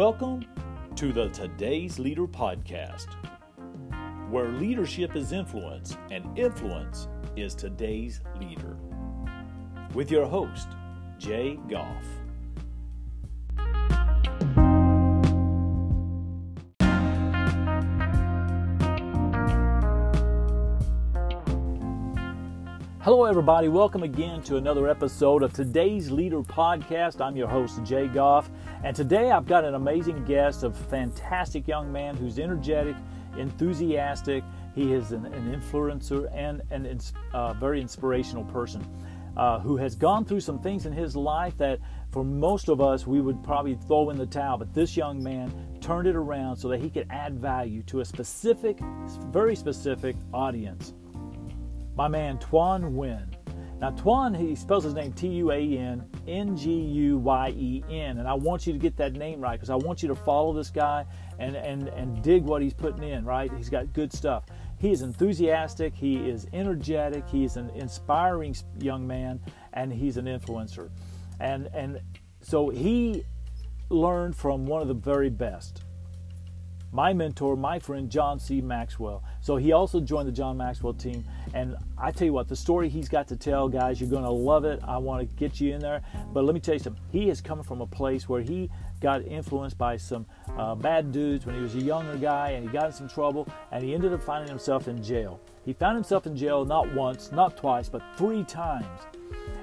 Welcome to the Today's Leader podcast, where leadership is influence and influence is today's leader. With your host, Jay Goff. Hello, everybody. Welcome again to another episode of today's Leader Podcast. I'm your host, Jay Goff, and today I've got an amazing guest, a fantastic young man who's energetic, enthusiastic. He is an, an influencer and an uh, very inspirational person uh, who has gone through some things in his life that, for most of us, we would probably throw in the towel. But this young man turned it around so that he could add value to a specific, very specific audience my man Tuan Nguyen. Now, Tuan, he spells his name T U A N N G U Y E N. And I want you to get that name right because I want you to follow this guy and, and, and dig what he's putting in, right? He's got good stuff. He is enthusiastic, he is energetic, he is an inspiring young man, and he's an influencer. And, and so he learned from one of the very best my mentor, my friend John C. Maxwell. So he also joined the John Maxwell team. And I tell you what, the story he's got to tell, guys, you're going to love it. I want to get you in there. But let me tell you something. He is coming from a place where he got influenced by some uh, bad dudes when he was a younger guy and he got in some trouble and he ended up finding himself in jail. He found himself in jail not once, not twice, but three times.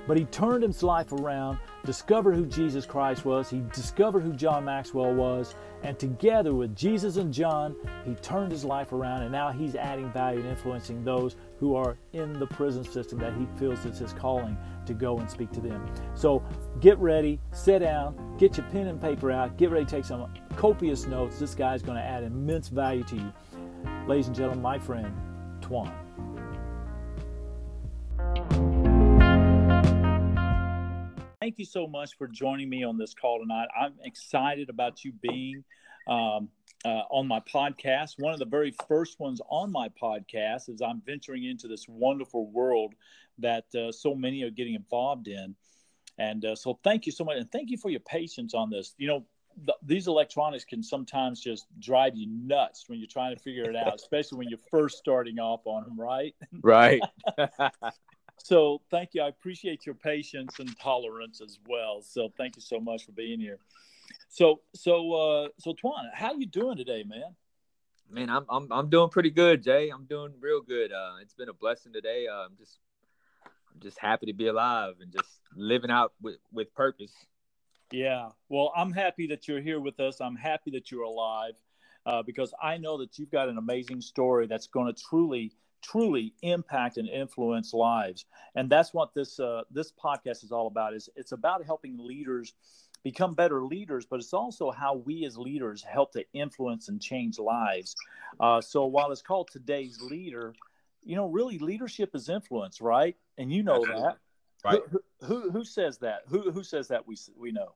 But he turned his life around, discovered who Jesus Christ was, he discovered who John Maxwell was, and together with Jesus and John, he turned his life around and now he's adding value and influencing those who are in the prison system that he feels it's his calling to go and speak to them. So get ready, sit down, get your pen and paper out, get ready to take some copious notes. This guy's going to add immense value to you. Ladies and gentlemen, my friend, Tuan. Thank you so much for joining me on this call tonight. I'm excited about you being um, uh, on my podcast. One of the very first ones on my podcast is I'm venturing into this wonderful world that uh, so many are getting involved in. And uh, so, thank you so much. And thank you for your patience on this. You know, these electronics can sometimes just drive you nuts when you're trying to figure it out, especially when you're first starting off on them, right? Right. so thank you. I appreciate your patience and tolerance as well. So thank you so much for being here. So so uh so Tuan, how you doing today, man? Man, I'm I'm I'm doing pretty good, Jay. I'm doing real good. Uh it's been a blessing today. Uh, I'm just I'm just happy to be alive and just living out with with purpose. Yeah. Well, I'm happy that you're here with us. I'm happy that you're alive. Uh, because I know that you've got an amazing story that's going to truly truly impact and influence lives. And that's what this uh, this podcast is all about. Is it's about helping leaders become better leaders, but it's also how we as leaders help to influence and change lives. Uh, so while it's called today's leader, you know, really leadership is influence, right? And you know that. Right. Who, who, who says that? Who who says that? We we know.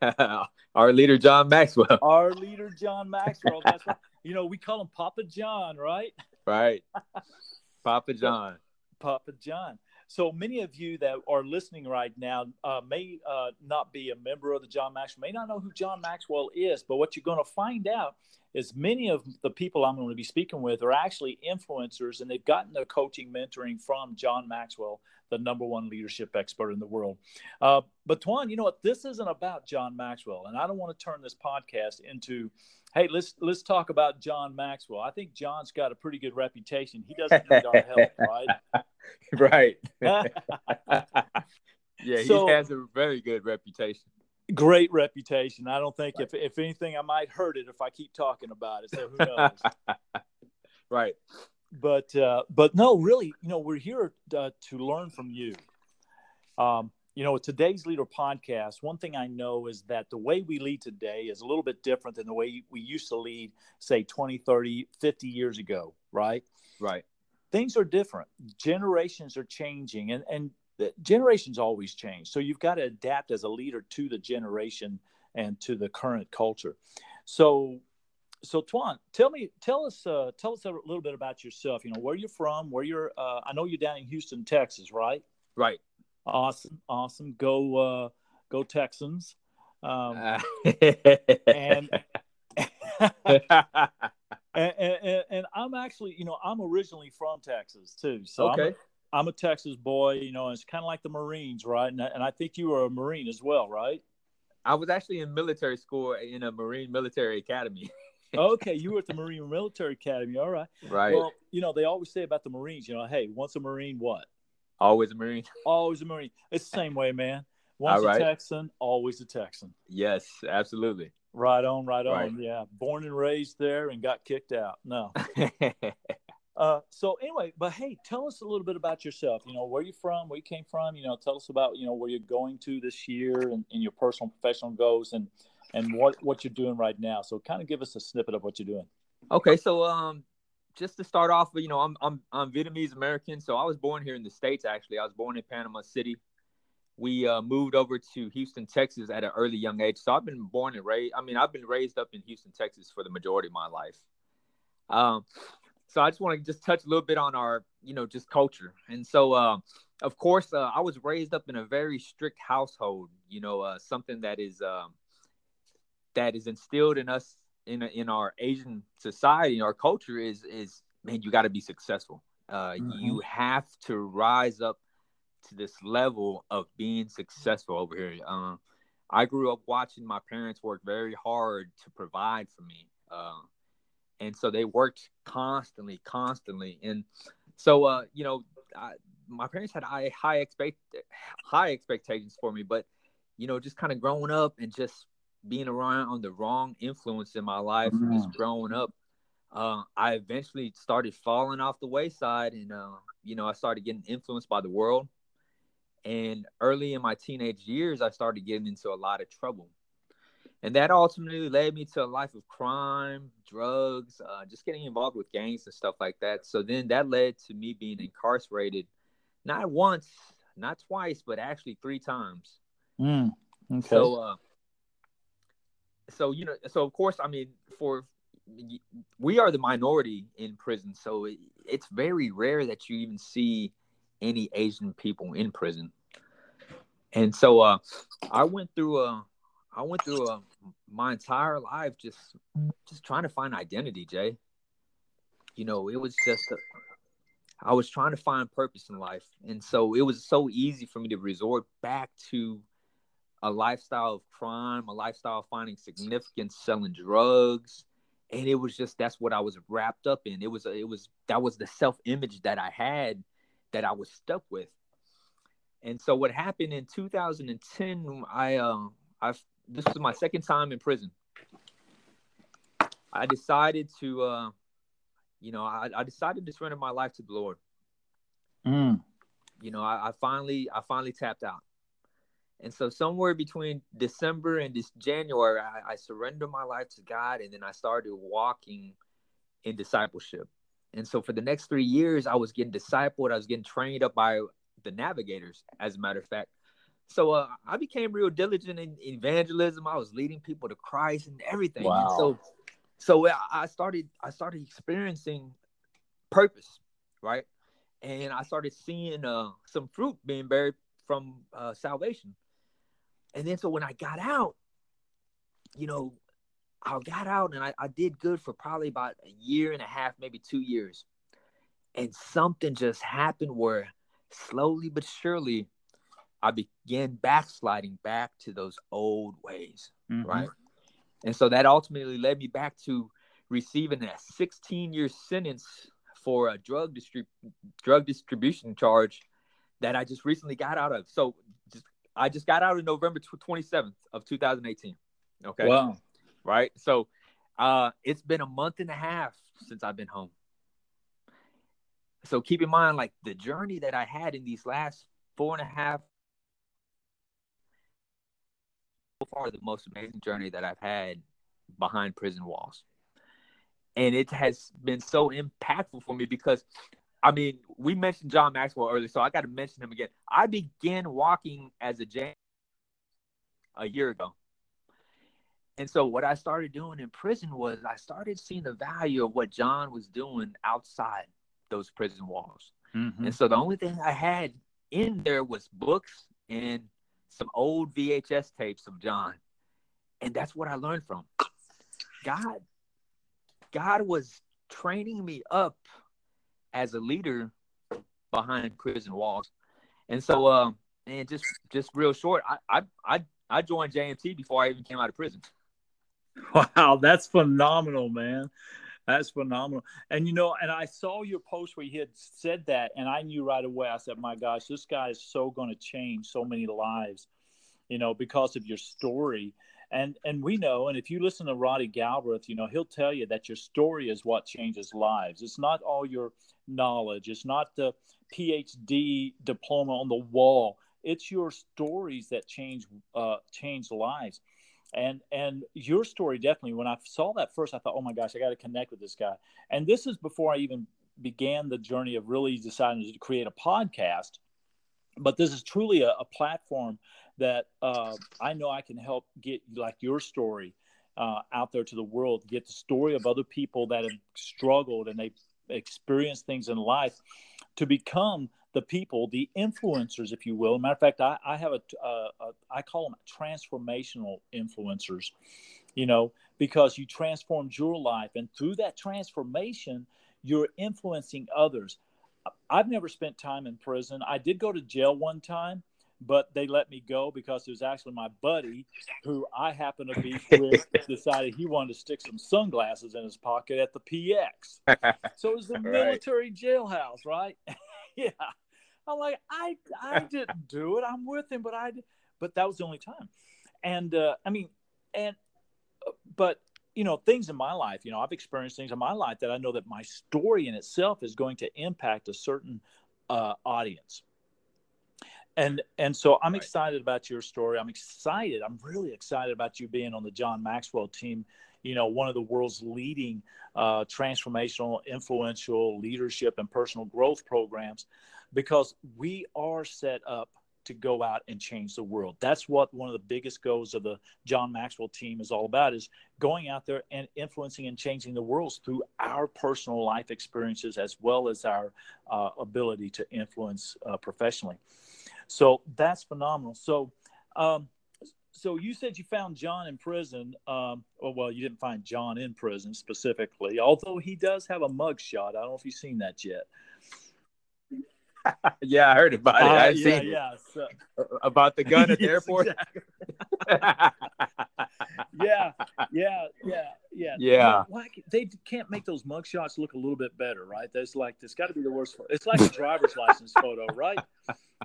Our leader John Maxwell. Our leader John Maxwell. That's right. You know, we call him Papa John, right? Right. Papa John. Papa John. So many of you that are listening right now uh, may uh, not be a member of the John Maxwell, may not know who John Maxwell is, but what you're going to find out is many of the people I'm going to be speaking with are actually influencers and they've gotten their coaching mentoring from John Maxwell, the number one leadership expert in the world. Uh, but Tuan, you know what? This isn't about John Maxwell, and I don't want to turn this podcast into hey, let's let's talk about John Maxwell. I think John's got a pretty good reputation. He doesn't need our help, right? right. yeah, so, he has a very good reputation. Great reputation. I don't think right. if if anything, I might hurt it if I keep talking about it. So who knows? right. But uh, but no, really, you know, we're here uh, to learn from you. Um, you know, today's leader podcast, one thing I know is that the way we lead today is a little bit different than the way we used to lead, say 20, 30, 50 years ago, right? Right. Things are different. Generations are changing and, and generations always change. So you've got to adapt as a leader to the generation and to the current culture. So so Tuan, tell me, tell us, uh, tell us a little bit about yourself. You know, where you're from, where you're. Uh, I know you're down in Houston, Texas, right? Right. Awesome, awesome. Go, uh, go Texans. Um, Uh, and, and, and and I'm actually, you know, I'm originally from Texas too. So I'm a- okay. I'm a Texas boy, you know, it's kind of like the Marines, right? And, I- and I think you were a Marine as well, right? I was actually in military school in a Marine military academy. okay, you were at the Marine Military Academy. All right. right. Well, you know, they always say about the Marines, you know, hey, once a Marine, what? Always a Marine. Always a Marine. It's the same way, man. Once right. a Texan, always a Texan. Yes, absolutely. Right on, right on. Right. Yeah. Born and raised there and got kicked out. No. Uh, so anyway, but hey, tell us a little bit about yourself. You know, where you from, where you came from. You know, tell us about you know where you're going to this year and, and your personal professional goals and and what what you're doing right now. So kind of give us a snippet of what you're doing. okay, so um, just to start off, you know, I'm I'm I'm Vietnamese American, so I was born here in the states. Actually, I was born in Panama City. We uh, moved over to Houston, Texas, at an early young age. So I've been born and raised. I mean, I've been raised up in Houston, Texas, for the majority of my life. Um, so I just want to just touch a little bit on our, you know, just culture. And so, uh, of course, uh, I was raised up in a very strict household. You know, uh, something that is um, that is instilled in us in in our Asian society, our culture is is man, you got to be successful. Uh, Mhm. You have to rise up to this level of being successful over here. Uh, I grew up watching my parents work very hard to provide for me. Uh, and so they worked constantly, constantly. And so, uh, you know, I, my parents had high, high expect, high expectations for me, but you know, just kind of growing up and just being around on the wrong influence in my life, and just growing up, uh, I eventually started falling off the wayside, and uh, you know, I started getting influenced by the world. And early in my teenage years, I started getting into a lot of trouble. And that ultimately led me to a life of crime, drugs, uh, just getting involved with gangs and stuff like that. So then that led to me being incarcerated, not once, not twice, but actually three times. Mm, okay. So, uh, so you know, so of course, I mean, for we are the minority in prison, so it, it's very rare that you even see any Asian people in prison. And so, uh, I went through a, I went through a, my entire life just, just trying to find identity, Jay. You know, it was just, a, I was trying to find purpose in life, and so it was so easy for me to resort back to a lifestyle of crime, a lifestyle of finding significance, selling drugs, and it was just that's what I was wrapped up in. It was it was that was the self image that I had that I was stuck with. And so what happened in 2010, I uh, I this was my second time in prison. I decided to, uh, you know, I, I decided to surrender my life to the Lord. Mm, You know, I, I finally I finally tapped out. And so somewhere between December and this January, I, I surrendered my life to God, and then I started walking in discipleship. And so for the next three years, I was getting discipled. I was getting trained up by the navigators, as a matter of fact. So uh, I became real diligent in evangelism. I was leading people to Christ and everything. And so, so I- I started, I started experiencing purpose, right? And I started seeing uh, some fruit being buried from uh, salvation. And then so when I got out, you know, I got out and I, I did good for probably about a year and a half, maybe two years. And something just happened where slowly but surely I began backsliding back to those old ways, mhm. right? And so that ultimately led me back to receiving a 16 year sentence for a drug distrib- drug distribution charge that I just recently got out of. So I just got out on November 27th of 2018. Okay. Wow. Right. So uh it's been a month and a half since I've been home. So keep in mind, like the journey that I had in these last four and a half so far the most amazing journey that I've had behind prison walls. And it has been so impactful for me because I mean, we mentioned John Maxwell earlier, so I got to mention him again. I began walking as a James a year ago. And so what I started doing in prison was I started seeing the value of what John was doing outside those prison walls. Mhm. And so the only thing I had in there was books and some old VHS tapes of John. and that's what I learned from God. God was training me up as a leader behind prison walls, and so um, and just just real short, I I I, joined JMT before I even came out of prison. Wow, that's phenomenal, man. That's phenomenal. And you know, and I saw your post where you had said that, and I knew right away. I said, "My gosh, this guy is so going to change so many lives," you know, because of your story. And and we know, and if you listen to Roddy Galbraith, you know, he'll tell you that your story is what changes lives. It's not all your knowledge. It's not the PhD diploma on the wall. It's your stories that change uh, change lives and and your story definitely when i saw that first i thought oh my gosh i got to connect with this guy and this is before i even began the journey of really deciding to create a podcast but this is truly a, a platform that uh, i know i can help get like your story uh, out there to the world get the story of other people that have struggled and they've experienced things in life to become the people, the influencers, if you will. matter of fact, I, I have a, a, uh, a I call them transformational influencers, you know, because you transformed your life, and through that transformation, you're influencing others. I've never spent time in prison. I did go to jail one time, but they let me go because it was actually my buddy who I happened to be with decided he wanted to stick some sunglasses in his pocket at the PX. So it was the military right. jailhouse, right? yeah. I'm like, I I didn't do it. I'm with him, but I but that was the only time. And uh, I mean, and uh, but you know, things in my life, you know, I've experienced things in my life that I know that my story in itself is going to impact a certain uh, audience. And and so I'm right. excited about your story. I'm excited. I'm really excited about you being on the John Maxwell team you know, one of the world's leading uh, transformational, influential leadership and personal growth programs because we are set up to go out and change the world. That's what one of the biggest goals of the John Maxwell team is all about is going out there and influencing and changing the world through our personal life experiences as well as our uh, ability to influence uh, professionally. So that's phenomenal. So, um, so you said you found John in prison. Um, well, well, you didn't find John in prison specifically, although he does have a mug shot. I don't know if you've seen that yet. Yeah, I heard about it. Uh, I yeah, seen yeah. So, about the gun at the airport. yeah, yeah, yeah, yeah. Yeah. Why, they can't make those mug shots look a little bit better, right? That's like it's got to be the worst. It's like a driver's license photo, right?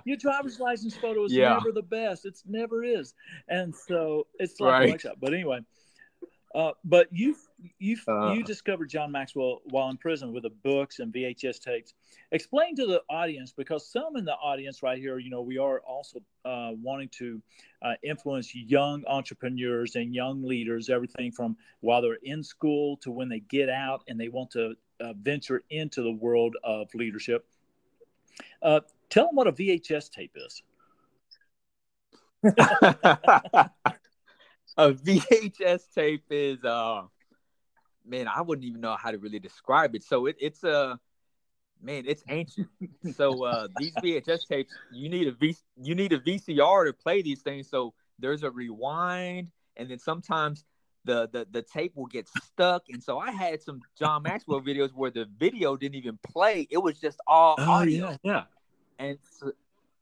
Your driver's license photo is yeah. never the best. It's never is, and so it's like right. a mug shot. But anyway, uh, but you you uh, you discovered John Maxwell while in prison with the books and VHS tapes. Explain to the audience because some in the audience right here, you know, we are also uh, wanting to uh, influence young entrepreneurs and young leaders. Everything from while they're in school to when they get out and they want to uh, venture into the world of leadership. Uh, tell them what a VHS tape is. a VHS tape is uh man, I wouldn't even know how to really describe it. So it, it's a uh, man, it's ancient. so uh these VHS tapes, you need a V you need a VCR to play these things. So there's a rewind, and then sometimes the the the tape will get stuck. And so I had some John Maxwell videos where the video didn't even play; it was just all oh, audio. Yeah, yeah. And so,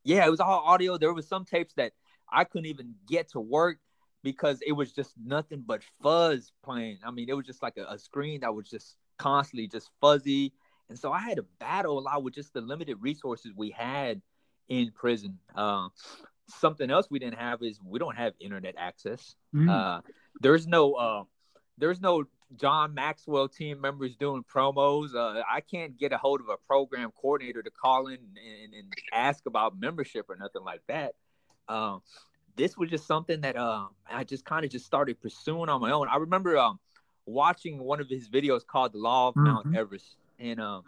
yeah, it was all audio. There was some tapes that I couldn't even get to work because it was just nothing but fuzz playing. I mean, it was just like a, a, screen that was just constantly just fuzzy. And so I had to battle a lot with just the limited resources we had in prison. Uh, something else we didn't have is we don't have internet access. Mm. Uh, there's no uh, there's no John Maxwell team members doing promos. Uh, I can't get a hold of a program coordinator to call in and, and ask about membership or nothing like that. Um, this was just something that um I just kind of just started pursuing on my own. I remember um watching one of his videos called The Law of mm-hmm. Mount Everest. And um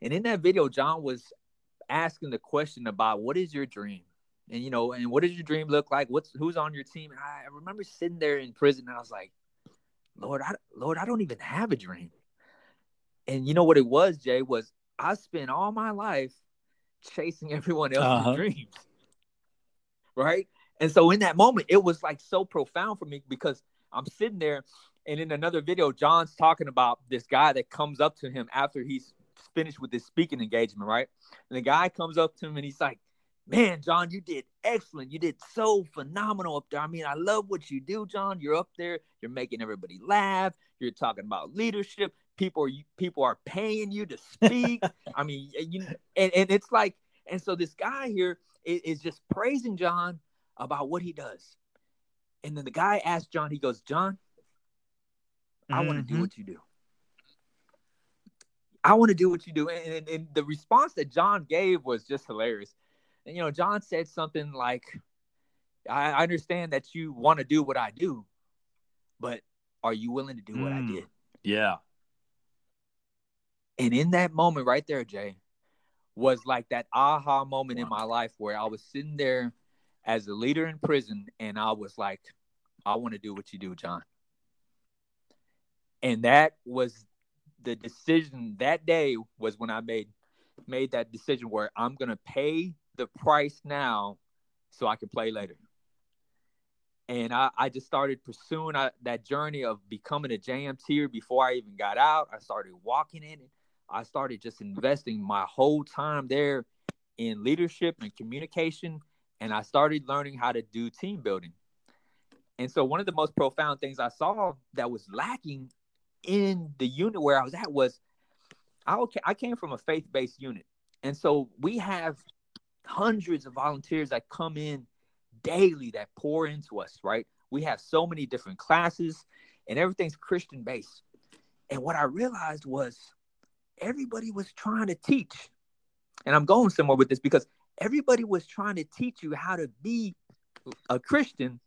and in that video John was asking the question about what is your dream? And you know, and what does your dream look like? What's who's on your team? And I, remember sitting there in prison and I was like, Lord, I Lord, I don't even have a dream. And you know what it was, Jay, was I spent all my life chasing everyone else's uh-huh. dreams. Right? And so in that moment, it was like so profound for me because I'm sitting there, and in another video, John's talking about this guy that comes up to him after he's finished with this speaking engagement, right? And the guy comes up to him and he's like, Man, John, you did excellent. You did so phenomenal up there. I mean, I love what you do, John. You're up there, you're making everybody laugh, you're talking about leadership. People are people are paying you to speak. I mean, you and, and it's like, and so this guy here is, is just praising John about what he does. And then the guy asked John, he goes, John, I mm-hmm. want to do what you do. I want to do what you do. And, and, and, the response that John gave was just hilarious. And, you know, John said something like, I, I understand that you want to do what I do, but are you willing to do mm. what I mm. did? Yeah. And in that moment right there, Jay, was like that aha moment in my life where I was sitting there as a leader in prison, and I was like, I want to do what you do, John. And that was the decision that day was when I made made that decision where I'm gonna pay the price now so I can play later. And I, I just started pursuing uh, that journey of becoming a JMTer before I even got out. I started walking in it. I started just investing my whole time there in leadership and communication and I started learning how to do team building. And so one of the most profound things I saw that was lacking in the unit where I was at was I, I came from a faith-based unit. And so we have hundreds of volunteers that come in daily that pour into us, right? We have so many different classes and everything's Christian based. And what I realized was everybody was trying to teach. And I'm going somewhere with this because everybody was trying to teach you how to be a Christian.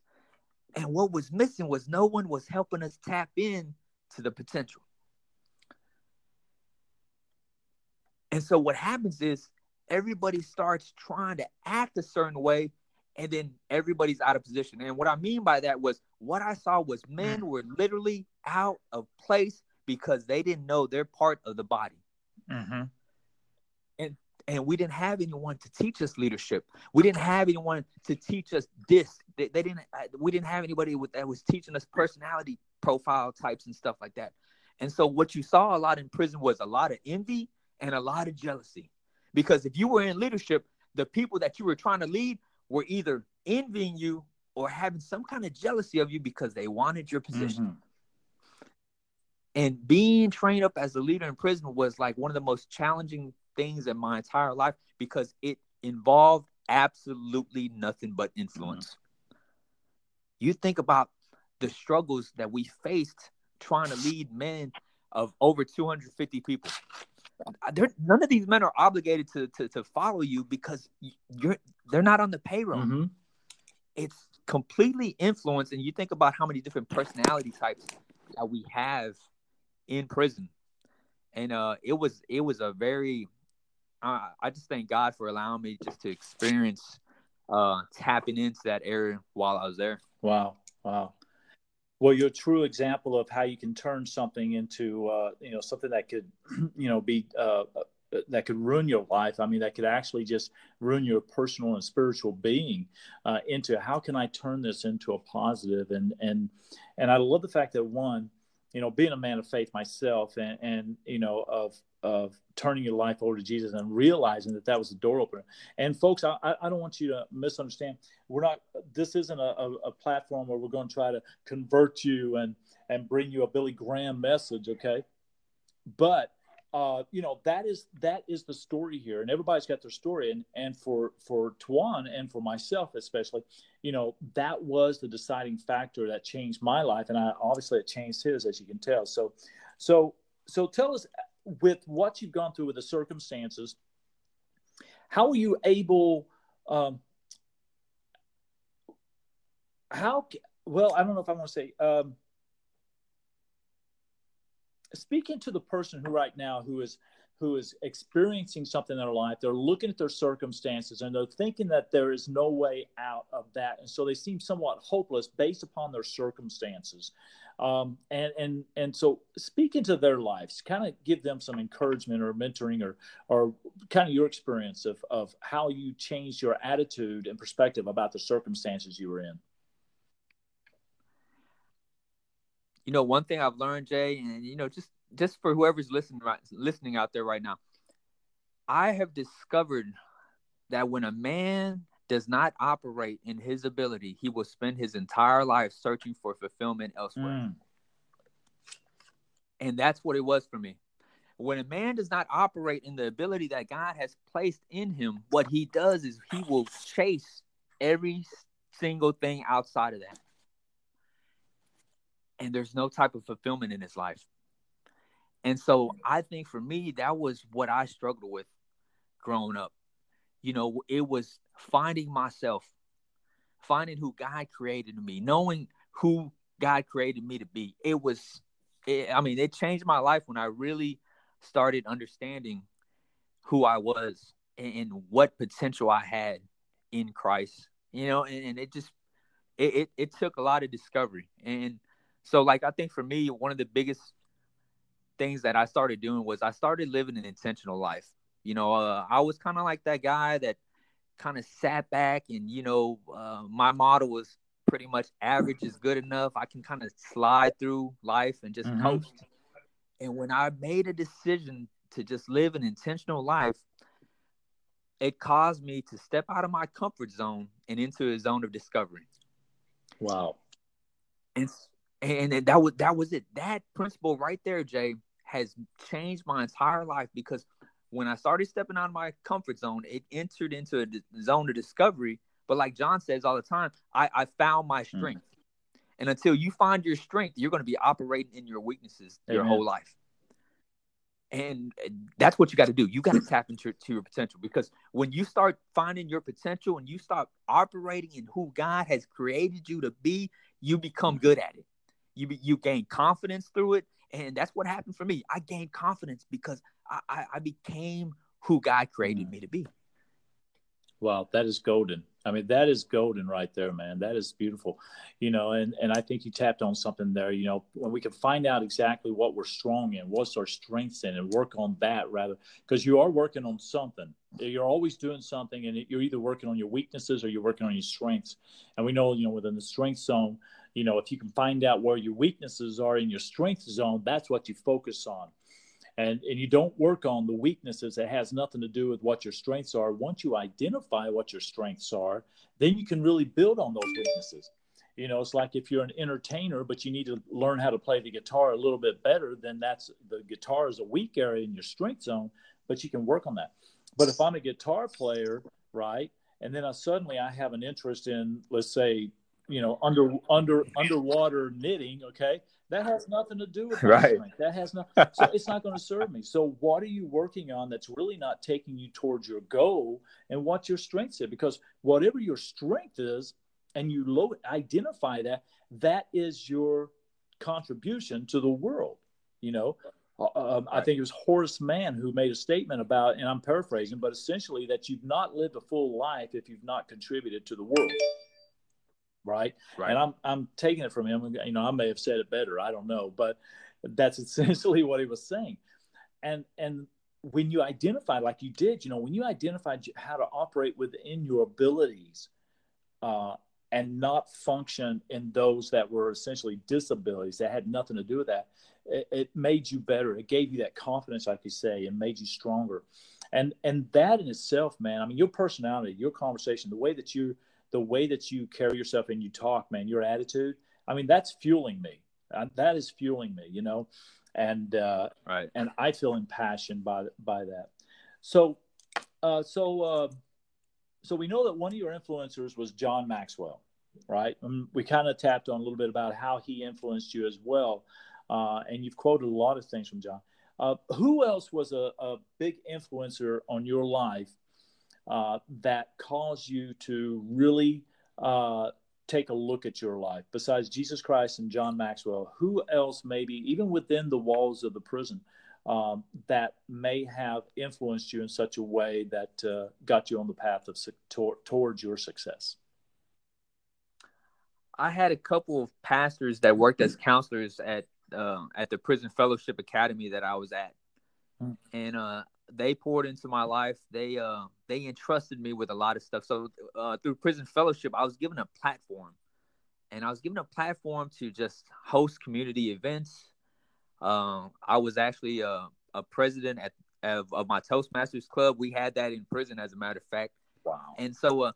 And what was missing was no one was helping us tap in to the potential. And so what happens is everybody starts trying to act a certain way and then everybody's out of position. And what I mean by that was what I saw was men mm. were literally out of place because they didn't know they're part of the body. Mm-hmm and we didn't have anyone to teach us leadership. We didn't have anyone to teach us this. They, they didn't. Uh, we didn't have anybody with, that was teaching us personality profile types and stuff like that. And so what you saw a lot in prison was a lot of envy and a lot of jealousy, because if you were in leadership, the people that you were trying to lead were either envying you or having some kind of jealousy of you because they wanted your position. Mm-hmm. And being trained up as a leader in prison was like one of the most challenging things in my entire life because it involved absolutely nothing but influence. Mm-hmm. You think about the struggles that we faced trying to lead men of over 250 people. They're, none of these men are obligated to, to, to follow you because you're they're not on the payroll. Mm-hmm. It's completely influenced, and you think about how many different personality types that we have in prison, and uh, it was it was a very I, I just thank God for allowing me just to experience uh, tapping into that area while I was there. Wow, wow. Well, you're a true example of how you can turn something into uh, you know something that could you know be uh, uh, that could ruin your life. I mean, that could actually just ruin your personal and spiritual being uh, into how can I turn this into a positive? And and and I love the fact that one, you know, being a man of faith myself, and and you know of of turning your life over to Jesus and realizing that that was a door opener. And folks, I, I don't want you to misunderstand. We're not. This isn't a, a, a platform where we're going to try to convert you and and bring you a Billy Graham message. Okay, but uh, you know that is that is the story here, and everybody's got their story. And and for for Tuan and for myself especially, you know that was the deciding factor that changed my life, and I obviously it changed his, as you can tell. So, so so tell us with what you've gone through with the circumstances, how are you able? Um, how well? I don't know if I want to say. Um, speaking to the person who right now who is who is experiencing something in their life they're looking at their circumstances and they're thinking that there is no way out of that and so they seem somewhat hopeless based upon their circumstances Um, and and and so speak into their lives, kind of give them some encouragement or mentoring or or kind of your experience of of how you changed your attitude and perspective about the circumstances you were in. You know, one thing I've learned, Jay, and you know, just just for whoever's listening right, listening out there right now, I have discovered that when a man does not operate in his ability, he will spend his entire life searching for fulfillment elsewhere. Mm. And that's what it was for me. When a man does not operate in the ability that God has placed in him, what he does is he will chase every single thing outside of that. And there's no type of fulfillment in his life. And so I think for me, that was what I struggled with growing up. You know, it was finding myself, finding who God created me, knowing who God created me to be. It was, it, I mean, it changed my life when I really started understanding who I was and, and what potential I had in Christ. You know, and, and it just it, it it took a lot of discovery. And so like I think for me, one of the biggest things that I started doing was I started living an intentional life. You know, uh, I was kind of like that guy that kind of sat back and you know uh, my model was pretty much average is good enough. I can kind of slide through life and just mm-hmm. coast. And when i made a decision to just live an intentional life it caused me to step out of my comfort zone and into a zone of discovery. Wow. And and that was that was it. That principle right there jay has changed my entire life because when I started stepping out of my comfort zone, it entered into a d- zone of discovery. But like John says all the time, I, I found my hmm. strength. Mm. And until you find your strength, you're going to be operating in your weaknesses Amen. your whole life. And that's what you got to do. You got to tap into to your potential because when you start finding your potential and you start operating in who God has created you to be, you become good at it. You be, you gain confidence through it, and that's what happened for me. I gained confidence because I, I became who God created me to be. Wow, that is golden. I mean, that is golden right there, man. That is beautiful. You know, and, and I think you tapped on something there. You know, when we can find out exactly what we're strong in, what's our strengths in, and work on that rather, because you are working on something. You're always doing something, and you're either working on your weaknesses or you're working on your strengths. And we know, you know, within the strength zone, you know, if you can find out where your weaknesses are in your strength zone, that's what you focus on. And and you don't work on the weaknesses that has nothing to do with what your strengths are. Once you identify what your strengths are then you can really build on those weaknesses. You know it's like if you're an entertainer but you need to learn how to play the guitar a little bit better then that's the guitar is a weak area in your strength zone but you can work on that. But if i'm a guitar player right and then I, suddenly i have an interest in let's say you know under under underwater knitting okay that has nothing to do with right. Strength. That has not. So it's not going to serve me. So what are you working on that's really not taking you towards your goal? And what your strengths are? Because whatever your strength is, and you lo- identify that, that is your contribution to the world. You know, uh, um, I think it was Horace Mann who made a statement about, and I'm paraphrasing, but essentially that you've not lived a full life if you've not contributed to the world right? Right. And I'm I'm taking it from him. You know, I may have said it better. I don't know, but that's essentially what he was saying. And and when you identify, like you did, you know, when you identified how to operate within your abilities, uh, and not function in those that were essentially disabilities that had nothing to do with that, it, it made you better. It gave you that confidence, like you say, and made you stronger. And and that in itself, man. I mean, your personality, your conversation, the way that you the way that you carry yourself and you talk, man, your attitude. I mean, that's fueling me. Uh, that is fueling me, you know, and uh, right. And I feel impassioned by by that. So, uh, so, uh, so we know that one of your influencers was John Maxwell, right? And we kind of tapped on a little bit about how he influenced you as well, uh, and you've quoted a lot of things from John. Uh, who else was a, a big influencer on your life uh, that cause you to really uh, take a look at your life besides Jesus Christ and John Maxwell? Who else, maybe even within the walls of the prison, um, that may have influenced you in such a way that uh, got you on the path of towards your success? I had a couple of pastors that worked as counselors at uh, at the Prison Fellowship Academy that I was at, mm. and uh, they poured into my life. They uh, they entrusted me with a lot of stuff. So uh, through Prison Fellowship, I was given a platform, and I was given a platform to just host community events. Um, I was actually a, uh, a president at of, of, my Toastmasters club. We had that in prison, as a matter of fact. Wow! And so uh,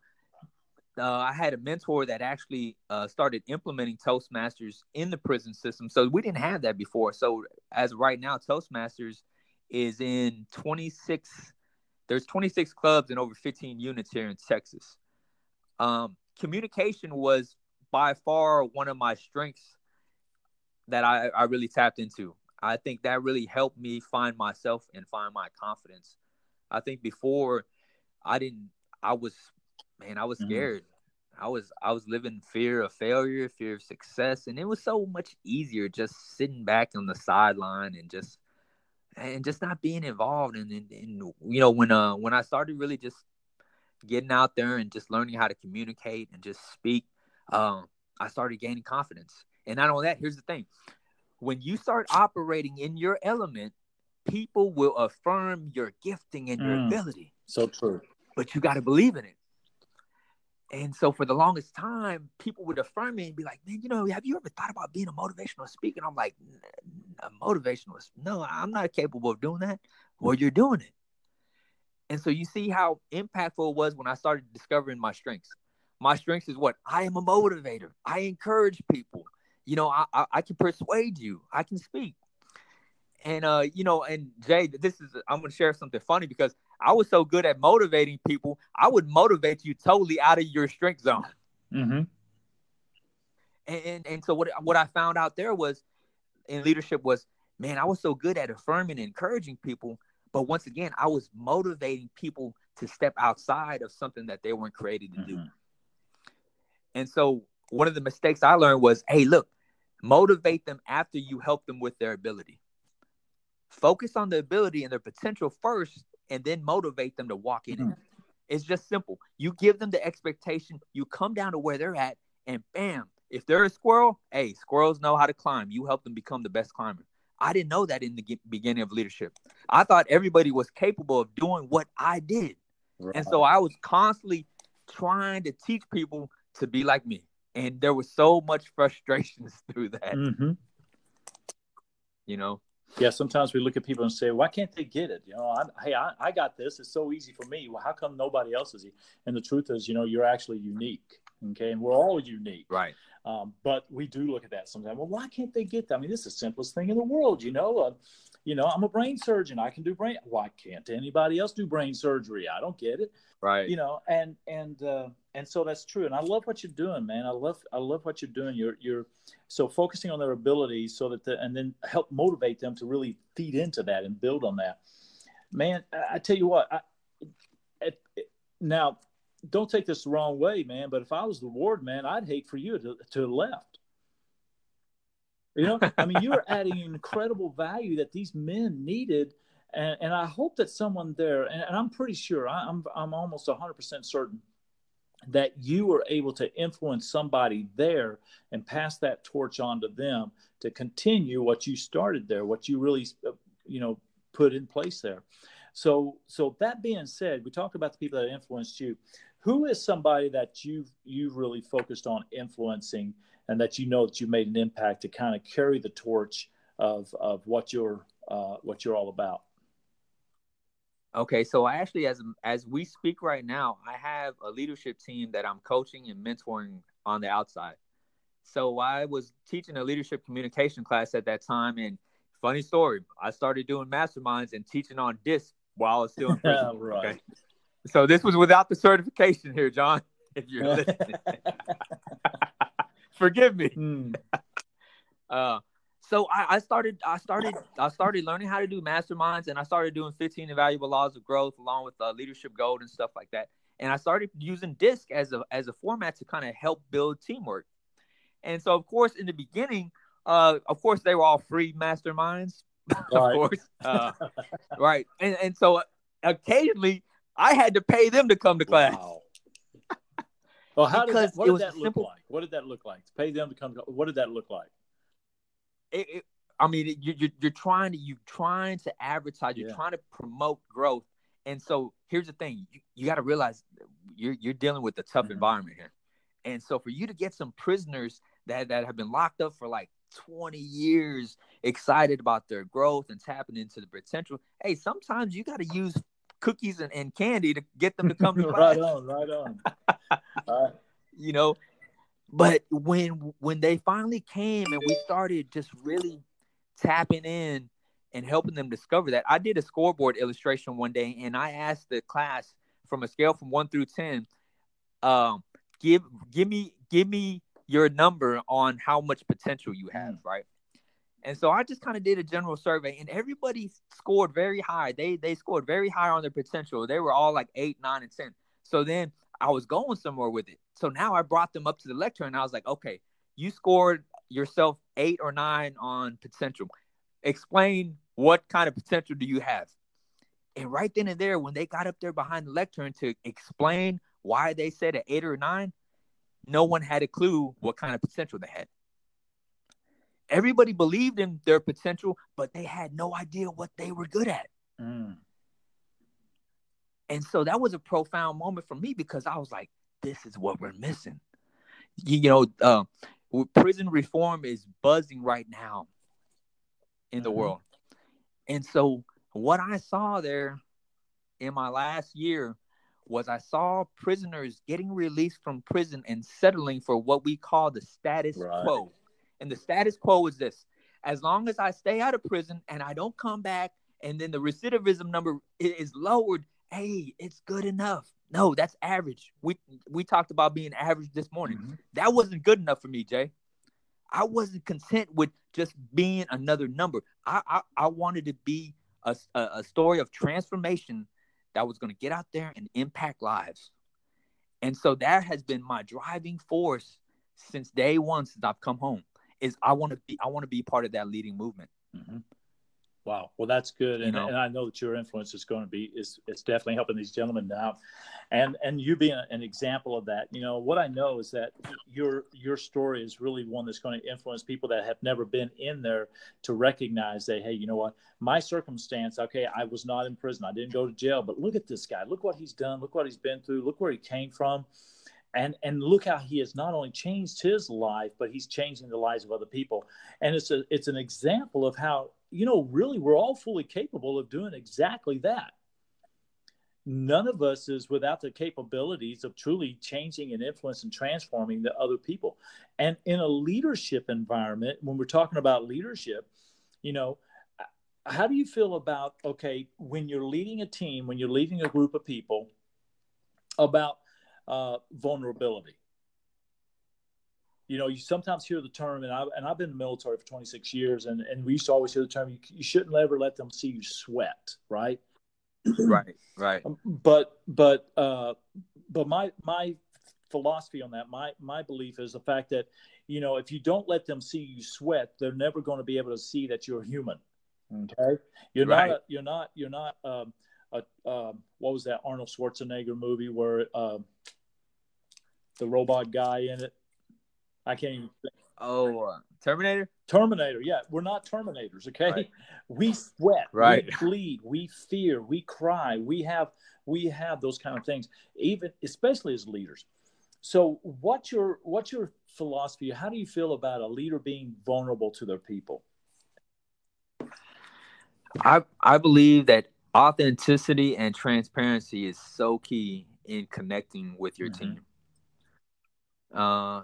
uh, I had a mentor that actually uh, started implementing Toastmasters in the prison system. So we didn't have that before. So as right now, Toastmasters is in 26. There's 26 clubs and over 15 units here in Texas. Um, communication was by far one of my strengths that I, I really tapped into. I think that really helped me find myself and find my confidence. I think before I didn't, I was man, I was mm-hmm. scared. Mm-hmm. I was I was living fear of failure, fear of success, and it was so much easier just sitting back on the sideline and just and just not being involved. And, and, and you know when uh when I started really just getting out there and just learning how to communicate and just speak, um, I started gaining confidence. And not only that, here's the thing: when you start operating in your element, people will affirm your gifting and your mm, ability. So true. But you got to believe in it. And so for the longest time, people would affirm me and be like, man, you know, have you ever thought about being a motivational speaker? And I'm like, a motivationalist. No, I'm not capable of doing that. Well, you're doing it. And so you see how impactful it was when I started discovering my strengths. My strengths is what? I am a motivator. I encourage people. You know, I, I, I can persuade you. I can speak. And uh, you know, and Jay, this is I'm gonna share something funny because I was so good at motivating people, I would motivate you totally out of your strength zone. Mm-hmm. And, and, and so what what I found out there was in leadership was, man, I was so good at affirming and encouraging people, but once again, I was motivating people to step outside of something that they weren't created to mm-hmm. do. And so one of the mistakes I learned was, hey, look, motivate them after you help them with their ability. Focus on the ability and their potential first and then motivate them to walk in mm-hmm. it. It's just simple. You give them the expectation, you come down to where they're at, and bam, if they're a squirrel, hey, squirrels know how to climb. You help them become the best climber. I didn't know that in the beginning of leadership. I thought everybody was capable of doing what I did. Right. And so I was constantly trying to teach people to be like me. And there was so much frustrations through that. Mm-hmm. You know, yeah, sometimes we look at people and say, "Why can't they get it?" You know, I, hey, I, I got this. It's so easy for me. Well, how come nobody else is? And the truth is, you know, you're actually unique. Okay, and we're all unique. Right. Um, but we do look at that sometimes. Well, why can't they get that? I mean, this is the simplest thing in the world. You know, uh, you know, I'm a brain surgeon. I can do brain. Why can't anybody else do brain surgery? I don't get it. Right. You know, and and uh, and so that's true. And I love what you're doing, man. I love I love what you're doing. You're you're so focusing on their abilities so that the, and then help motivate them to really feed into that and build on that. Man, I, I tell you what. I, it, it, now, don't take this the wrong way, man. But if I was the ward man, I'd hate for you to to the left. You know, I mean, you are adding incredible value that these men needed. And, and I hope that someone there, and, and I'm pretty sure, I, I'm, I'm almost 100% certain that you were able to influence somebody there and pass that torch on to them to continue what you started there, what you really, uh, you know, put in place there. So, so that being said, we talked about the people that influenced you. Who is somebody that you've you've really focused on influencing, and that you know that you made an impact to kind of carry the torch of of what you're uh, what you're all about? Okay, so I actually, as as we speak right now, I have a leadership team that I'm coaching and mentoring on the outside. So I was teaching a leadership communication class at that time, and funny story, I started doing masterminds and teaching on DISC while I was still in prison. right. Okay? So this was without the certification here, John. If you're listening, forgive me. Hmm. Uh, so I, I, started I started I started learning how to do masterminds and I started doing 15 invaluable laws of growth along with uh, leadership gold and stuff like that. And I started using DISC as a as a format to kind of help build teamwork. And so of course in the beginning, uh, of course they were all free masterminds, of course, uh, right? And and so occasionally I had to pay them to come to class. Wow. Well, how did that, what did that look simple, like? What did that look like? To pay them to come. What did that look like? It, it, I mean, it, you're, you're trying to you're trying to advertise. You're yeah. trying to promote growth. And so here's the thing: you, you got to realize you're you're dealing with a tough mm-hmm. environment here. And so for you to get some prisoners that that have been locked up for like 20 years, excited about their growth and tapping into the potential, hey, sometimes you got to use cookies and, and candy to get them to come to class. right on, right on. right. You know, but when when they finally came and we started just really tapping in and helping them discover that, I did a scoreboard illustration one day and I asked the class from a scale from one through ten, um, give give me give me your number on how much potential you have, mm. right? And so I just kind of did a general survey, and everybody scored very high. They they scored very high on their potential. They were all like eight, nine, and ten. So then I was going somewhere with it. So now I brought them up to the lectern, and I was like, okay, you scored yourself eight or nine on potential. Explain what kind of potential do you have? And right then and there, when they got up there behind the lectern to explain why they said an eight or nine, no one had a clue what kind of potential they had everybody believed in their potential, but they had no idea what they were good at. Mm. And so that was a profound moment for me because I was like, this is what we're missing. You, you know, uh, prison reform is buzzing right now in the mm-hmm. world. And so what I saw there in my last year was I saw prisoners getting released from prison and settling for what we call the status right. quo. And the status quo is this as long as I stay out of prison and I don't come back, and then the recidivism number is lowered, hey, it's good enough. No, that's average. We we talked about being average this morning. Mm-hmm. That wasn't good enough for me, Jay. I wasn't content with just being another number. I I, I wanted to be a, a, a story of transformation that was going to get out there and impact lives. And so that has been my driving force since day one since I've come home is I want to be I want to be part of that leading movement. Mm-hmm. Wow. Well, that's good, and, you know? and I know that your influence is going to be is it's definitely helping these gentlemen now, and and you being an example of that. You know what I know is that your your story is really one that's going to influence people that have never been in there to recognize that hey, you know what, my circumstance. Okay, I was not in prison, I didn't go to jail, but look at this guy. Look what he's done. Look what he's been through. Look where he came from and and look how he has not only changed his life but he's changing the lives of other people. And it's a it's an example of how you know really we're all fully capable of doing exactly that. None of us is without the capabilities of truly changing and influencing and transforming the other people. And in a leadership environment when we're talking about leadership you know how do you feel about okay when you're leading a team when you're leading a group of people about uh, vulnerability. You know, you sometimes hear the term, and I and I've been in the military for 26 years, and and we used to always hear the term, you, you shouldn't ever let them see you sweat, right? right, right. Um, but but uh, but my my philosophy on that, my my belief is the fact that you know if you don't let them see you sweat, they're never going to be able to see that you're human. Okay, you're right. not a, you're not you're not um, a, um, what was that Arnold Schwarzenegger movie where um, the robot guy in it. I can't even. Think. Oh, uh, Terminator. Terminator. Yeah, we're not Terminators. Okay, right. we sweat. Right. We bleed. We fear. We cry. We have we have those kind of things. Even especially as leaders. So, what's your what's your philosophy? How do you feel about a leader being vulnerable to their people? I I believe that authenticity and transparency is so key in connecting with your mm-hmm. team. Uh,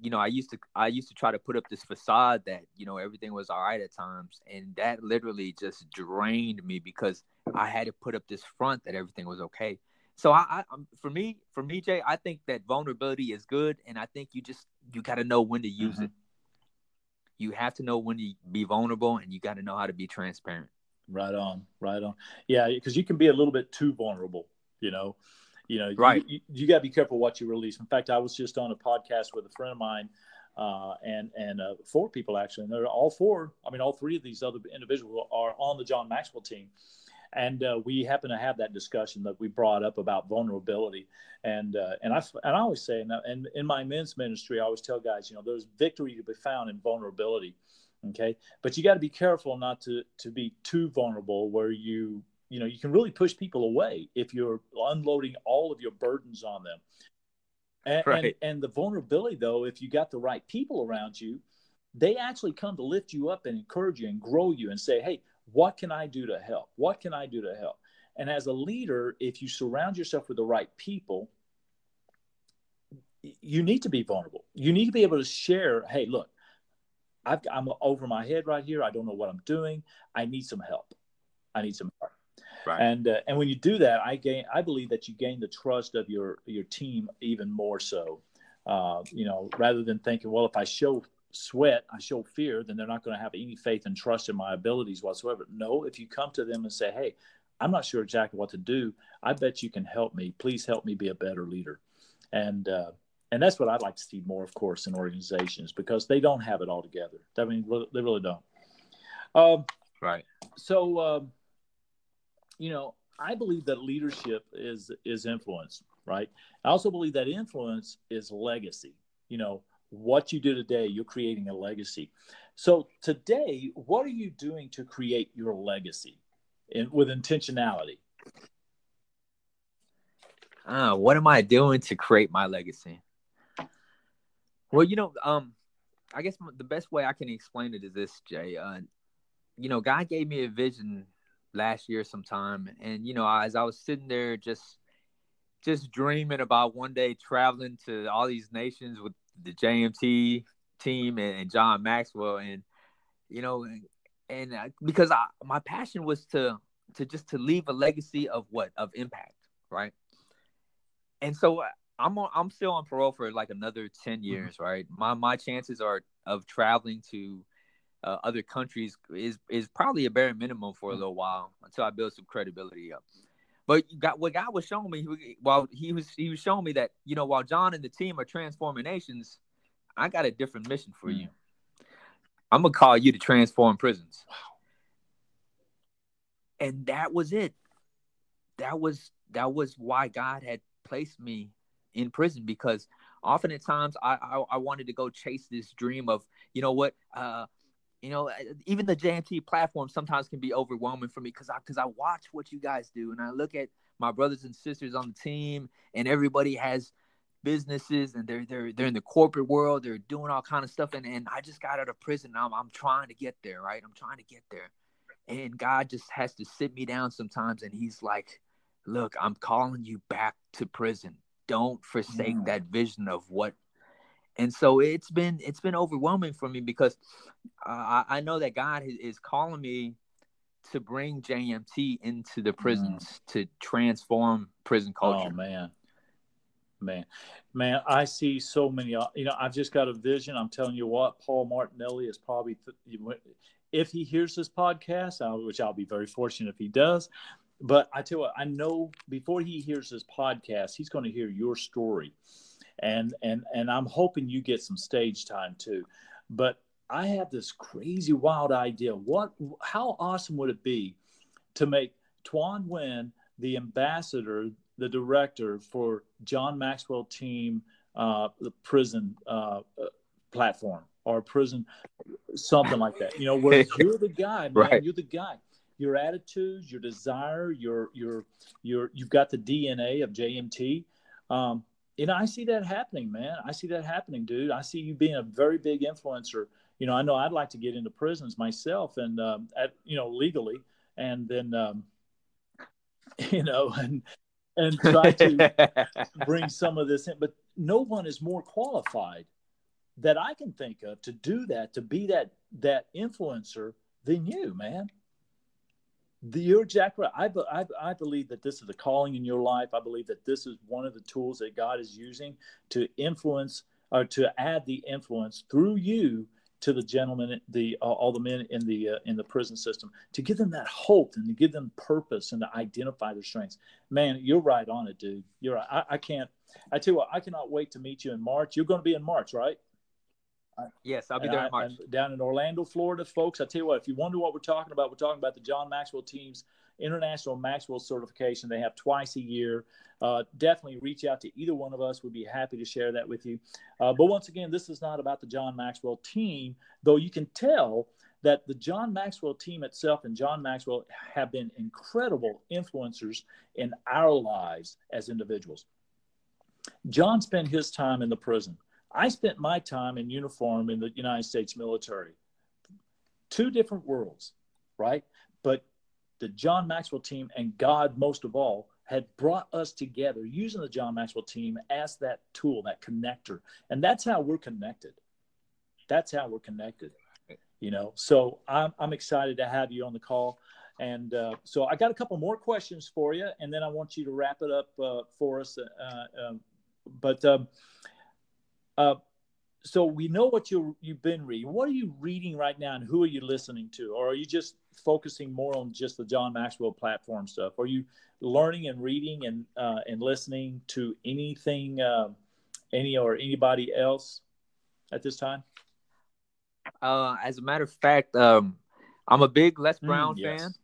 you know, I used to I used to try to put up this facade that you know everything was all right at times, and that literally just drained me because I had to put up this front that everything was okay. So I, I for me, for me, Jay, I think that vulnerability is good, and I think you just you got to know when to use mm-hmm. it. You have to know when to be vulnerable, and you got to know how to be transparent. Right on, right on. Yeah, because you can be a little bit too vulnerable, you know you know, right. You, you, you got to be careful what you release. In fact, I was just on a podcast with a friend of mine, uh, and and uh, four people actually, and they're all four. I mean, all three of these other individuals are on the John Maxwell team, and uh, we happen to have that discussion that we brought up about vulnerability. And uh, and I and I always say, and, and in my men's ministry, I always tell guys, you know, there's victory to be found in vulnerability. Okay, but you got to be careful not to to be too vulnerable, where you you know you can really push people away if you're unloading all of your burdens on them. And, right. and, and the vulnerability, though, if you got the right people around you, they actually come to lift you up and encourage you and grow you and say, hey, what can I do to help? What can I do to help? And as a leader, if you surround yourself with the right people, you need to be vulnerable. You need to be able to share, hey, look, i am over my head right here. I don't know what I'm doing. I need some help. I need some. Right. And uh, and when you do that, I gain. I believe that you gain the trust of your your team even more so. Uh, you know, rather than thinking, well, if I show sweat, I show fear, then they're not going to have any faith and trust in my abilities whatsoever. No, if you come to them and say, hey, I'm not sure exactly what to do. I bet you can help me. Please help me be a better leader. And uh, and that's what I'd like to see more, of course, in organizations because they don't have it all together. I mean, they really don't. Um, right. So, um, you know, I believe that leadership is is influence. Right. I also believe that influence is legacy. You know, what you do today, you're creating a legacy. So today, what are you doing to create your legacy in, with intentionality? Uh, what am I doing to create my legacy? Well, you know, um, I guess the best way I can explain it is this, Jay. Uh, you know, God gave me a vision last year sometime, and you know, as I was sitting there just just dreaming about one day traveling to all these nations with the JMT team and, and John Maxwell, and you know, and, and uh, because I, my passion was to to just to leave a legacy of what of impact, right? And so uh, I'm on, I'm still on parole for like another ten mm-hmm. years, mm-hmm. right? My my chances are of traveling to uh, other countries is is probably a bare minimum for a mm-hmm. little while until I build some credibility up. But God, what God was showing me while he was he was showing me that you know while John and the team are transforming nations, I got a different mission for you. I'm gonna call you to transform prisons. Wow. And that was it. That was that was why God had placed me in prison because often at times I, I, I wanted to go chase this dream of you know what uh you know, even the JMT platform sometimes can be overwhelming for me because I because I watch what you guys do and I look at my brothers and sisters on the team and everybody has businesses and they're they're they're in the corporate world they're doing all kind of stuff and, and I just got out of prison. I'm I'm trying to get there right? I'm trying to get there. And God just has to sit me down sometimes and he's like look I'm calling you back to prison. Don't forsake mm. that vision of what and so it's been it's been overwhelming for me because uh, I know that God is calling me to bring JMT into the prisons mm. to transform prison oh, culture. Oh man, man, man! I see so many. Uh, you know, I've just got a vision. I'm telling you what, Paul Martinelli is probably if he hears this podcast, which I'll be very fortunate if he does. But I tell you what, I know before he hears this podcast, he's going to hear your story and and and I'm hoping you get some stage time too. But I have this crazy wild idea. What how awesome would it be to make Tuan Nguyen the ambassador, the director for John Maxwell team uh, the prison uh, platform or prison something like that. You know, where you're the guy, man, right. you're the guy. Your attitudes, your desire, your your your you've got the DNA of JMT. Um, you know, I see that happening, man. I see that happening, dude. I see you being a very big influencer. You know, I know I'd like to get into prisons myself, and um, at you know legally, and then um, you know, and and try to bring some of this in. But no one is more qualified that I can think of to do that, to be that that influencer than you, man. The, you're exactly right. I, I, I believe that this is a calling in your life. I believe that this is one of the tools that God is using to influence or to add the influence through you to the gentlemen, the uh, all the men in the uh, in the prison system, to give them that hope and to give them purpose and to identify their strengths. Man, you're right on it, dude. You're right. I, I can't. I tell you what, I cannot wait to meet you in March. You're going to be in March, right? Yes, I'll be there in March. down in Orlando, Florida, folks. I tell you what, if you wonder what we're talking about, we're talking about the John Maxwell team's international Maxwell certification. They have twice a year. Uh, definitely reach out to either one of us. We'd be happy to share that with you. Uh, but once again, this is not about the John Maxwell team, though you can tell that the John Maxwell team itself and John Maxwell have been incredible influencers in our lives as individuals. John spent his time in the prison. I spent my time in uniform in the United States military. Two different worlds, right? But the John Maxwell team and God, most of all, had brought us together using the John Maxwell team as that tool, that connector. And that's how we're connected. That's how we're connected. You know, so I'm, I'm excited to have you on the call. And uh, so I got a couple more questions for you, and then I want you to wrap it up uh, for us. Uh, um, but um, uh, so we know what you you've been reading. What are you reading right now, and who are you listening to, or are you just focusing more on just the John Maxwell platform stuff? Are you learning and reading and uh, and listening to anything, uh, any or anybody else at this time? Uh, as a matter of fact, um, I'm a big Les mm, Brown mm, yes. fan.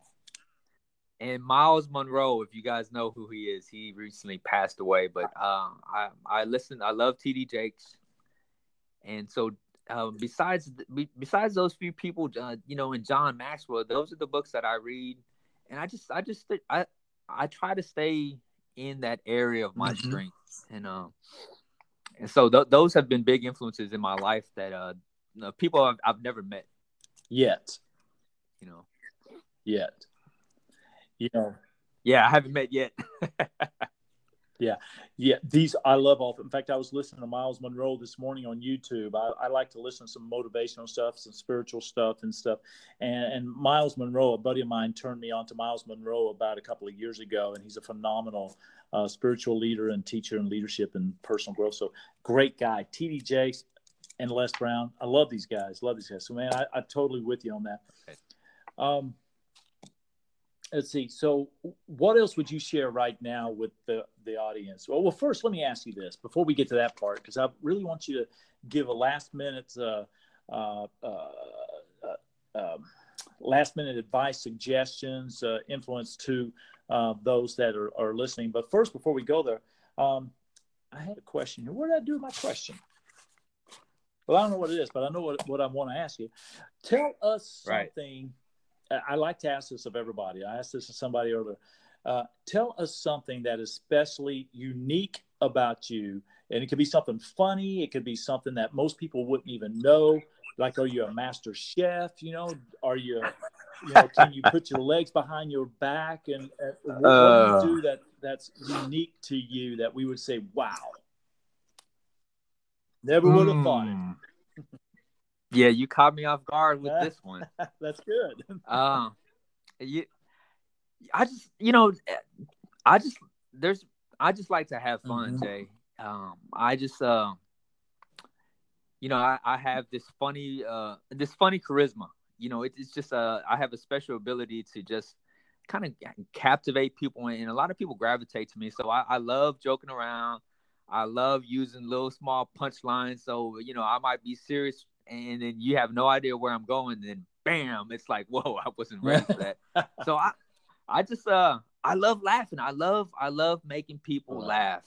And Myles Munroe. if you guys know who he is, he recently passed away. But uh, I I listen, I love TD Jakes, and so um, besides besides those few people, uh, you know, and John Maxwell, those are the books that I read, and I just I just I I try to stay in that area of my mm-hmm. strength, and um, and so th- those have been big influences in my life that uh, people I've, I've never met. Yet, you know, yet, you know, yeah, I haven't met yet. Yeah, yeah. These I love all. In fact, I was listening to Myles Munroe this morning on YouTube. I, I like to listen to some motivational stuff, some spiritual stuff, and stuff. And, and Myles Munroe, a buddy of mine, turned me on to Myles Munroe about a couple of years ago, and he's a phenomenal uh, spiritual leader and teacher and leadership and personal growth. So great guy. TD Jakes and Les Brown. I love these guys. Love these guys. So man, I, I'm totally with you on that. Um, let's see. So, what else would you share right now with the the audience? Well, well, first, let me ask you this before we get to that part, because I really want you to give a last minute, uh, uh, uh, uh um, last minute advice, suggestions, uh, influence to uh, those that are, are listening. But first, before we go there, um, I had a question. Where did I do my question? Well, I don't know what it is, but I know what, what I want to ask you. Tell us something. Right I like to ask this of everybody. I asked this to somebody earlier. Uh, tell us something that is especially unique about you. And it could be something funny. It could be something that most people wouldn't even know. Like, are you a master chef? You know, are you, you know, can you put your legs behind your back? And uh, what, uh, do you do that that's unique to you that we would say, wow, never would have thought it. Yeah, you caught me off guard with this one. That's good. um, you, I just, you know, I just there's, I just like to have fun, mm-hmm. Jay. Um, I just, uh, you know, I, I have this funny, uh, this funny charisma. You know, it, it's just, uh, I have a special ability to just kind of captivate people, and a lot of people gravitate to me. So I, I love joking around. I love using little small punchlines. So you know, I might be serious and then you have no idea where I'm going, then bam, it's like, whoa, I wasn't ready for that. so I I just uh I love laughing. I love I love making people laugh.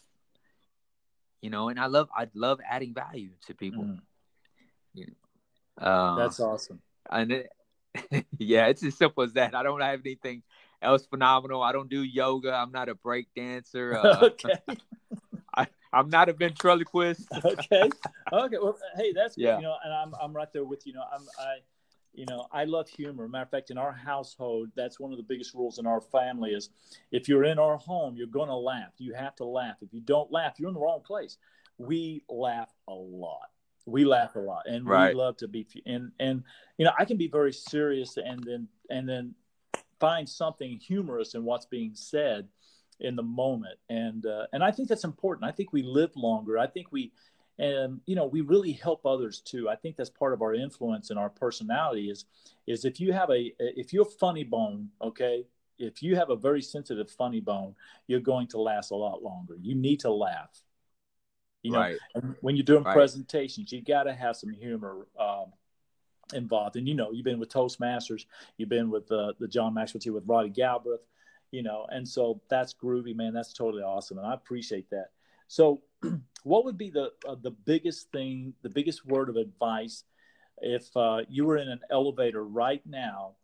You know, and I love I love adding value to people. Mm. You know, uh, That's awesome. And it, yeah, it's as simple as that. I don't have anything else phenomenal. I don't do yoga. I'm not a break dancer. Uh, okay. I'm not a ventriloquist. okay. Okay. Well, hey, that's good. Yeah. You know, and I'm I'm right there with you. know, I'm I, you know, I love humor. Matter of fact, in our household, that's one of the biggest rules in our family is if you're in our home, you're going to laugh. You have to laugh. If you don't laugh, you're in the wrong place. We laugh a lot. We laugh a lot, and right. we love to be. And and you know, I can be very serious, and then and then find something humorous in what's being said in the moment. And uh, and i think that's important. I think we live longer. I think we and you know we really help others too. I think that's part of our influence and our personality is is if you have a if you're funny bone okay if you have a very sensitive funny bone you're going to last a lot longer. You need to laugh. You know, Right. when you're doing Right. presentations, you got to have some humor um, involved. And you know, you've been with Toastmasters, you've been with uh, the John Maxwell team with Roddy Galbraith, you know, and so that's groovy, man. That's totally awesome, and I appreciate that. So, what would be the uh, the biggest thing, the biggest word of advice if uh, you were in an elevator right now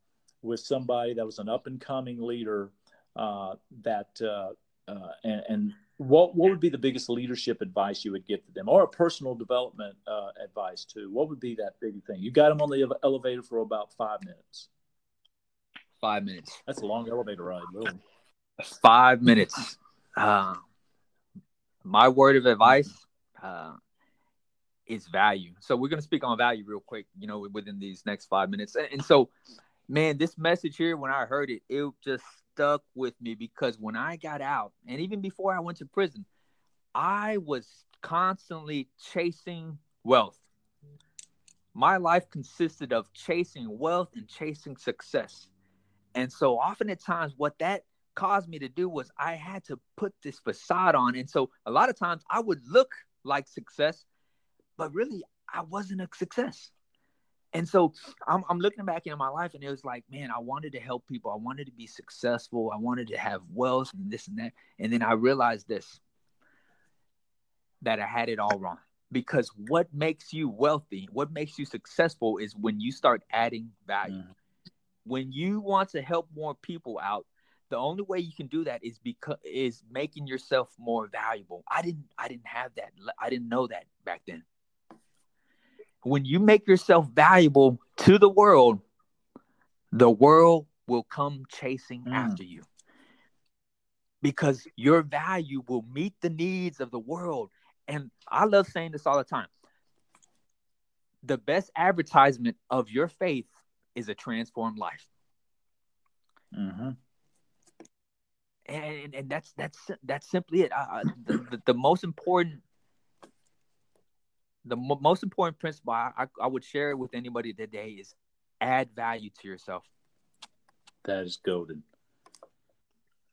with somebody that was an up and coming leader uh, that uh, uh, and, and what what would be the biggest leadership advice you would give to them or a personal development uh, advice too what would be that big thing you got them on the elevator for about five minutes Five minutes. that's a long elevator ride really Five minutes. Uh, my word of advice uh, is value. So we're gonna speak on value real quick. You know, within these next five minutes. And, and so, man, this message here, when I heard it, it just stuck with me because when I got out, and even before I went to prison, I was constantly chasing wealth. My life consisted of chasing wealth and chasing success. And so often at times what that caused me to do was I had to put this facade on. And so a lot of times I would look like success, but really I wasn't a success. And so I'm, I'm looking back in my life and it was like, man, I wanted to help people. I wanted to be successful. I wanted to have wealth and this and that. And then I realized this that I had it all wrong. Because what makes you wealthy, what makes you successful is when you start adding value. Mhm. When you want to help more people out, the only way you can do that is because is making yourself more valuable. I didn't I didn't have that. I didn't know that back then. When you make yourself valuable to the world, the world will come chasing Mm. after you. Because your value will meet the needs of the world. And I love saying this all the time. The best advertisement of your faith is a transformed life. hmm and and that's that's that's simply it. I, the, the, the most important, the mo- most important principle I, I I would share with anybody today is add value to yourself. that is golden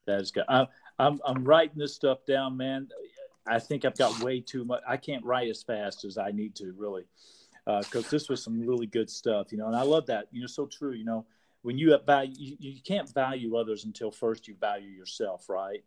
that is good I, I'm, I'm writing this stuff down man i think i've got way too much i can't write as fast as i need to really because this was some really good stuff you know and i love that you know so true you know. When you value you, you can't value others until first you value yourself right?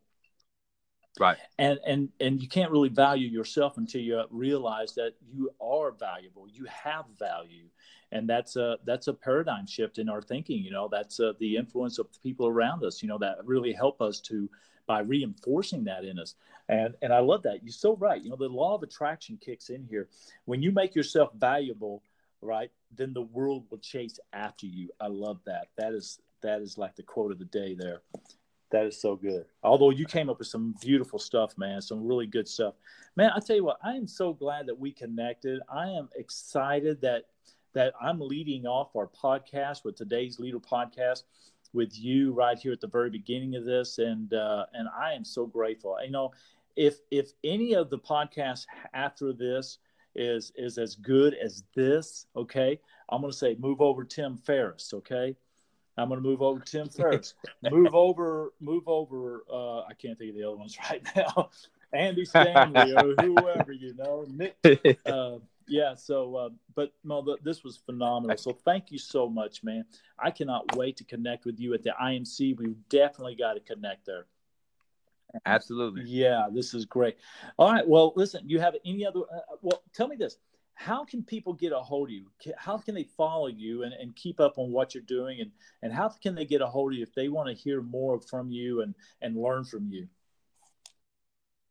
Right. and and and you can't really value yourself until you realize that you are valuable you have value. And that's a that's a paradigm shift in our thinking you know that's uh, the influence of the people around us you know that really help us to by reinforcing that in us. And and i love that. You're so right. You know the law of attraction kicks in here. When you make yourself valuable right then the world will chase after you. I love that. That is that is like the quote of the day there. That is so good. Although you came up with some beautiful stuff, man, some really good stuff. Man, I tell you what, I am so glad that we connected. I am excited that that I'm leading off our podcast with today's leader podcast with you right here at the very beginning of this, and uh, and I am so grateful. You know, if if any of the podcasts after this is is as good as this, okay, I'm going to say move over Tim Ferriss, okay. I'm going to move over Tim Ferriss. move over, move over. Uh, I can't think of the other ones right now. Andy Stanley or whoever you know. Nick. Uh, yeah. So, uh, but no, th- this was phenomenal. So, thank you so much, man. I cannot wait to connect with you at the IMC. We definitely got to connect there. Absolutely. Yeah, this is great. All right. Well, listen. You have any other? Uh, well, tell me this how can people get a hold of you? How can they follow you and, and keep up on what you're doing? And, and how can they get a hold of you if they want to hear more from you and, and learn from you?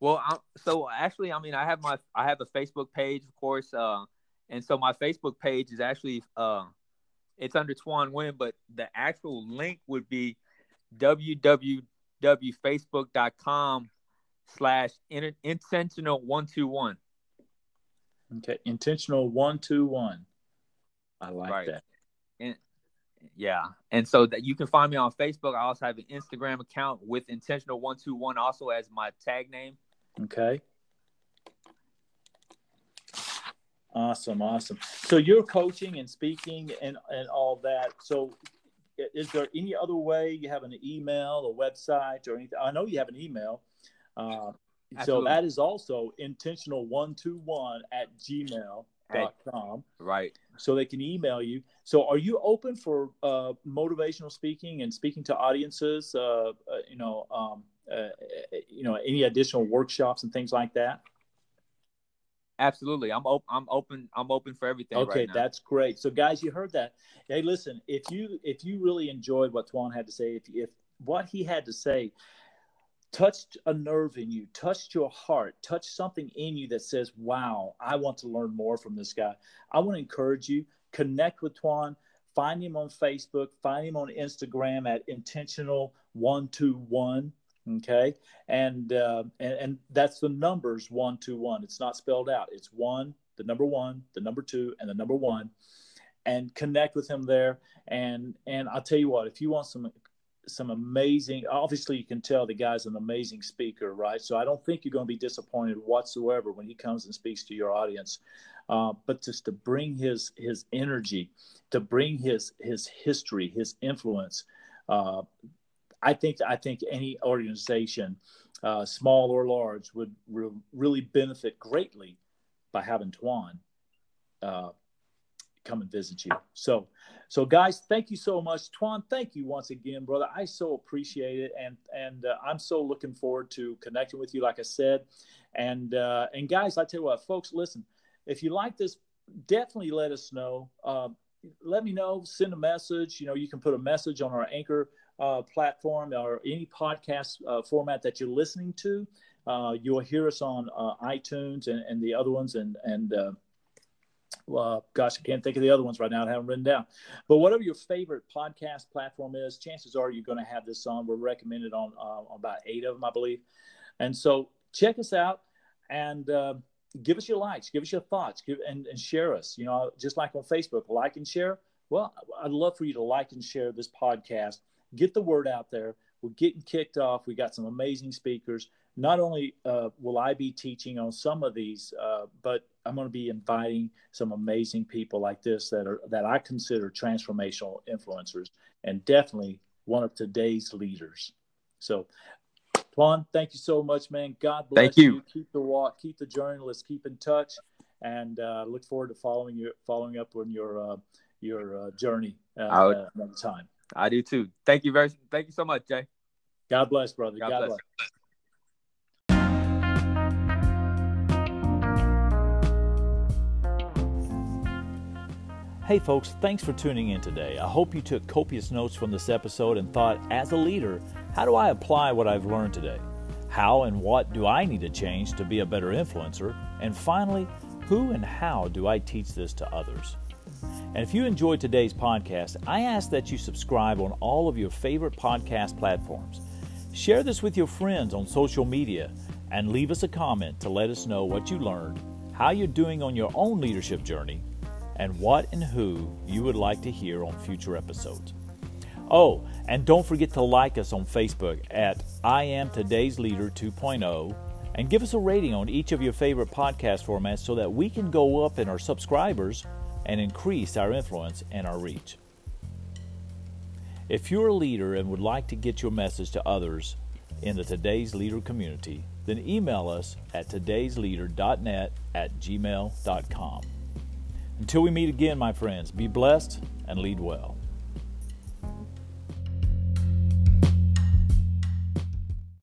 Well, I'm, so actually, I mean, I have my I have a Facebook page, of course, uh, and so my Facebook page is actually uh, it's under Tuan Nguyen, but the actual link would be www.facebook.com slash intentional one two one. Okay, intentional one two one. I like Right. that. And yeah, and so that you can find me on Facebook. I also have an Instagram account with intentional one two one, also as my tag name. Okay. Awesome, awesome. So you're coaching and speaking and and all that. So is there any other way you have an email, a website, or anything? I know you have an email. Uh, So that is also intentional121 at gmail.com. Right. So they can email you. So are you open for uh, motivational speaking and speaking to audiences? Uh, uh, you know, um, uh, you know, any additional workshops and things like that? Absolutely, I'm open. I'm open. I'm open for everything. Okay, right that's great. So, guys, you heard that. Hey, listen, if you if you really enjoyed what Tuan had to say, if if what he had to say touched a nerve in you, touched your heart, touched something in you that says, "Wow, I want to learn more from this guy." I want to encourage you. Connect with Tuan. Find him on Facebook. Find him on Instagram at intentional one two one okay? And, uh, and and that's the numbers one two one. It's not spelled out. It's one the number one the number two and the number one. And connect with him there. And and i'll tell you what if you want some some amazing obviously you can tell the guy's an amazing speaker right? So i don't think you're going to be disappointed whatsoever when he comes and speaks to your audience. Uh, but just to bring his his energy to bring his his history his influence uh, I think I think any organization, uh, small or large, would re- really benefit greatly by having Tuan uh, come and visit you. So, so guys, thank you so much, Tuan. Thank you once again, brother. I so appreciate it, and and uh, I'm so looking forward to connecting with you. Like I said, and uh, and guys, I tell you what, folks, listen. If you like this, definitely let us know. Uh, let me know. Send a message. You know, you can put a message on our anchor uh, platform or any podcast uh, format that you're listening to. Uh, you'll hear us on uh, iTunes and, and the other ones. And, and uh, well, gosh, I can't think of the other ones right now. I haven't written down. But whatever your favorite podcast platform is, chances are you're going to have this on. We're recommended on, uh, on about eight of them, I believe. And so check us out and give us your likes, give us your thoughts, give and, and share us. You know, just like on Facebook, like and share. Well, I'd love for you to like and share this podcast get the word out there. We're getting kicked off. We got some amazing speakers. Not only uh, will I be teaching on some of these, uh, but I'm going to be inviting some amazing people like this that are that I consider transformational influencers, and definitely one of today's leaders. So, Tuan, thank you so much, man. God bless thank you. you. Keep the walk, keep the journey. Let's keep in touch, and uh, look forward to following you, following up on your uh, your uh, journey uh, another time. I do too. Thank you very thank you so much, Jay. God bless, brother. God, God bless. bless. Hey, folks, thanks for tuning in today. I hope you took copious notes from this episode and thought, as a leader, how do I apply what I've learned today? How and what do I need to change to be a better influencer? And finally, who and how do I teach this to others? And if you enjoyed today's podcast, I ask that you subscribe on all of your favorite podcast platforms. Share this with your friends on social media and leave us a comment to let us know what you learned, how you're doing on your own leadership journey, and what and who you would like to hear on future episodes. Oh, and don't forget to like us on Facebook at I Am Today's Leader 2.0 and give us a rating on each of your favorite podcast formats so that we can go up in our subscribers and increase our influence and our reach. If you're a leader and would like to get your message to others in the Today's Leader community, then email us at today'sleader.net at gmail.com. Until we meet again, my friends, be blessed and lead well.